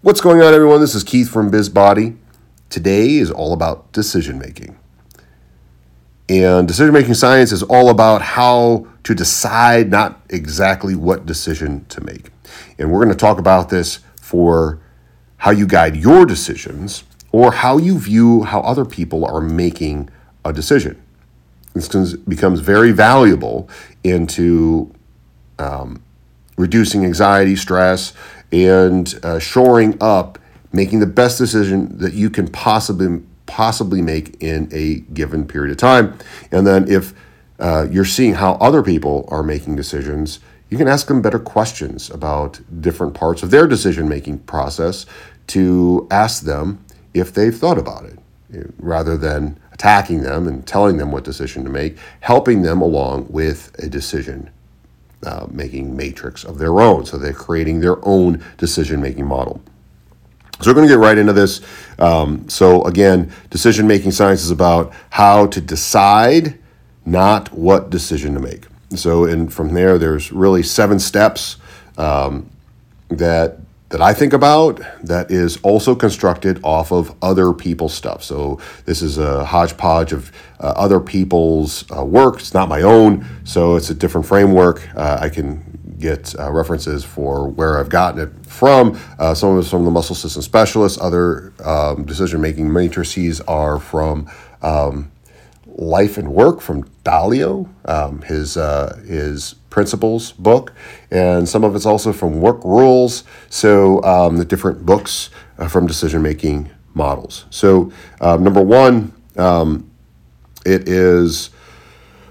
What's going on, everyone? This is Keith from BizBody. Today is all about decision making. And decision making science is all about how to decide, not exactly what decision to make. And we're going to talk about this for how you guide your decisions or how you view how other people are making a decision. This becomes very valuable into um, reducing anxiety, stress, and uh, shoring up, making the best decision that you can possibly possibly make in a given period of time. And then if uh, you're seeing how other people are making decisions, you can ask them better questions about different parts of their decision making process to ask them if they've thought about it, rather than attacking them and telling them what decision to make, helping them along with a decision uh, making matrix of their own. So they're creating their own decision making model. So we're going to get right into this. Um, so again, decision making science is about how to decide, not what decision to make. So and from there, there's really seven steps um, that that I think about that is also constructed off of other people's stuff. So this is a hodgepodge of uh, other people's uh, work. It's not my own, so it's a different framework. Uh, I can get uh, references for where I've gotten it from. Uh, some of it's from the muscle system specialists. Other um, decision-making matrices are from um, Life and Work from Dalio, um, his uh, his principles book, and some of it's also from Work Rules. So um, the different books uh, from decision making models. So uh, number one, um, it is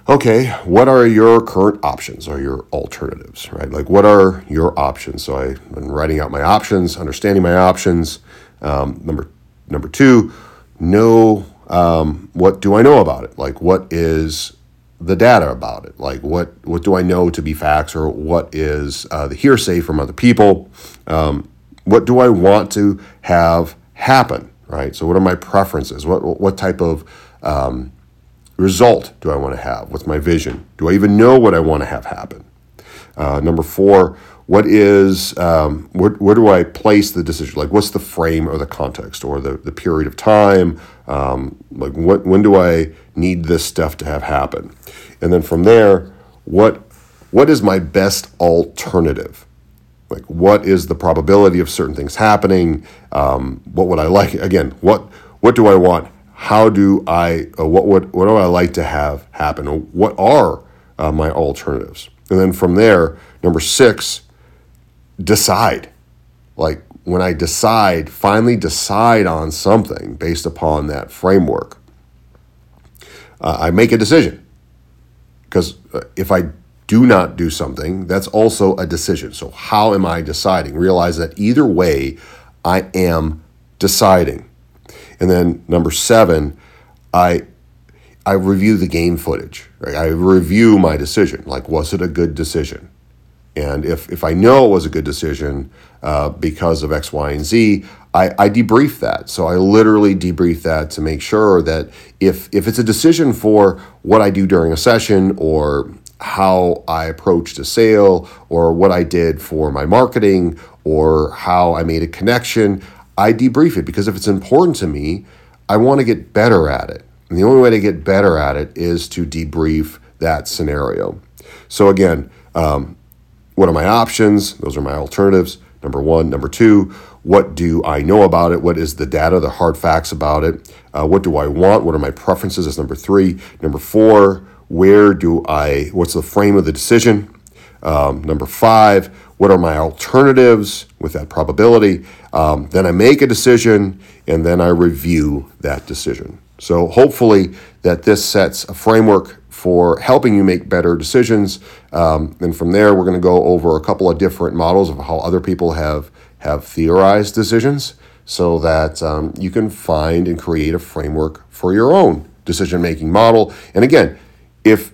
okay. What are your current options? Or your alternatives? Right? Like what are your options? So I've been writing out my options, understanding my options. Um, number number two, know um, what do I know about it? Like, what is the data about it? Like, what what do I know to be facts, or what is uh, the hearsay from other people? Um, what do I want to have happen? Right. So, what are my preferences? What what type of um, result do I want to have? What's my vision? Do I even know what I want to have happen? Uh, number four, what is um, where, where do I place the decision? Like, what's the frame or the context or the, the period of time? Um, like, what when do I need this stuff to have happen? And then from there, what what is my best alternative? Like, what is the probability of certain things happening? Um, what would I like? Again, what what do I want? How do I? Uh, what what what do I like to have happen? What are uh, my alternatives? And then from there, number six decide. Like when I decide, finally decide on something based upon that framework, uh, I make a decision. Because uh, if I do not do something, that's also a decision. So, how am I deciding? Realize that either way, I am deciding. And then number seven, I I review the game footage. Right? I review my decision. Like, was it a good decision? And if, if I know it was a good decision uh, because of X, Y, and Z, I, I debrief that. So I literally debrief that to make sure that if, if it's a decision for what I do during a session or how I approached a sale or what I did for my marketing or how I made a connection, I debrief it because if it's important to me, I want to get better at it. And the only way to get better at it is to debrief that scenario. So again, um, what are my options? Those are my alternatives. Number one. Number two, what do I know about it? What is the data, the hard facts about it? Uh, what do I want? What are my preferences? That's number three. Number four, where do I, what's the frame of the decision? Um, number five, what are my alternatives with that probability? Um, then I make a decision and then I review that decision. So hopefully that this sets a framework for helping you make better decisions. Um, and from there, we're going to go over a couple of different models of how other people have have theorized decisions, so that um, you can find and create a framework for your own decision making model. And again, if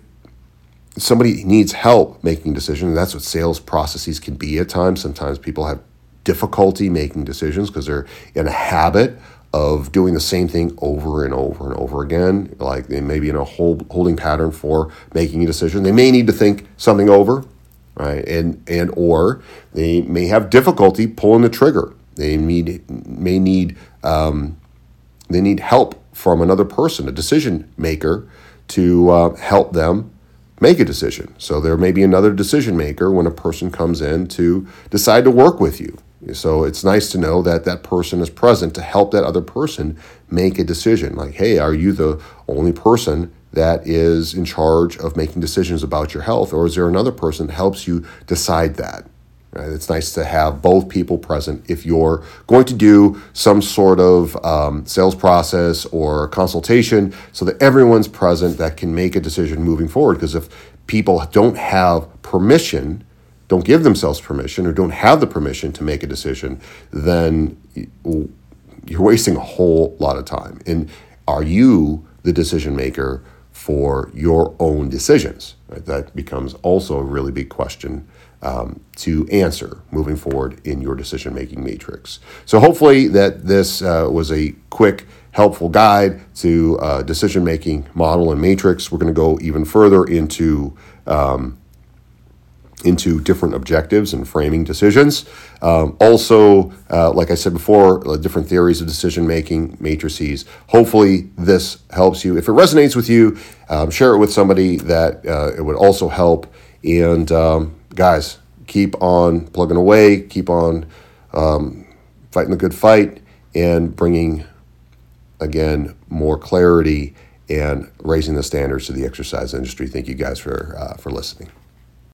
somebody needs help making decisions, that's what sales processes can be at times. Sometimes people have difficulty making decisions because they're in a habit of doing the same thing over and over and over again. Like they may be in a hold, holding pattern for making a decision. They may need to think something over, right? And and or they may have difficulty pulling the trigger They need may need um, they need help from another person, a decision maker, to uh, help them make a decision. So there may be another decision maker when a person comes in to decide to work with you. So it's nice to know that that person is present to help that other person make a decision. Like, hey, are you the only person that is in charge of making decisions about your health, or is there another person that helps you decide that? Right? It's nice to have both people present if you're going to do some sort of um, sales process or consultation so that everyone's present that can make a decision moving forward. Because if people don't have permission, don't give themselves permission, or don't have the permission to make a decision, then you're wasting a whole lot of time. And are you the decision maker for your own decisions? Right? That becomes also a really big question um, to answer moving forward in your decision making matrix. So, hopefully, that this uh, was a quick, helpful guide to uh, decision making model and matrix. We're going to go even further into. Um, into different objectives and framing decisions. Um, also, uh, like I said before, uh, different theories of decision making matrices. Hopefully, this helps you. If it resonates with you, um, share it with somebody that uh, it would also help. And um, guys, keep on plugging away, keep on um, fighting the good fight, and bringing, again, more clarity and raising the standards to the exercise industry. Thank you guys for, uh, for listening.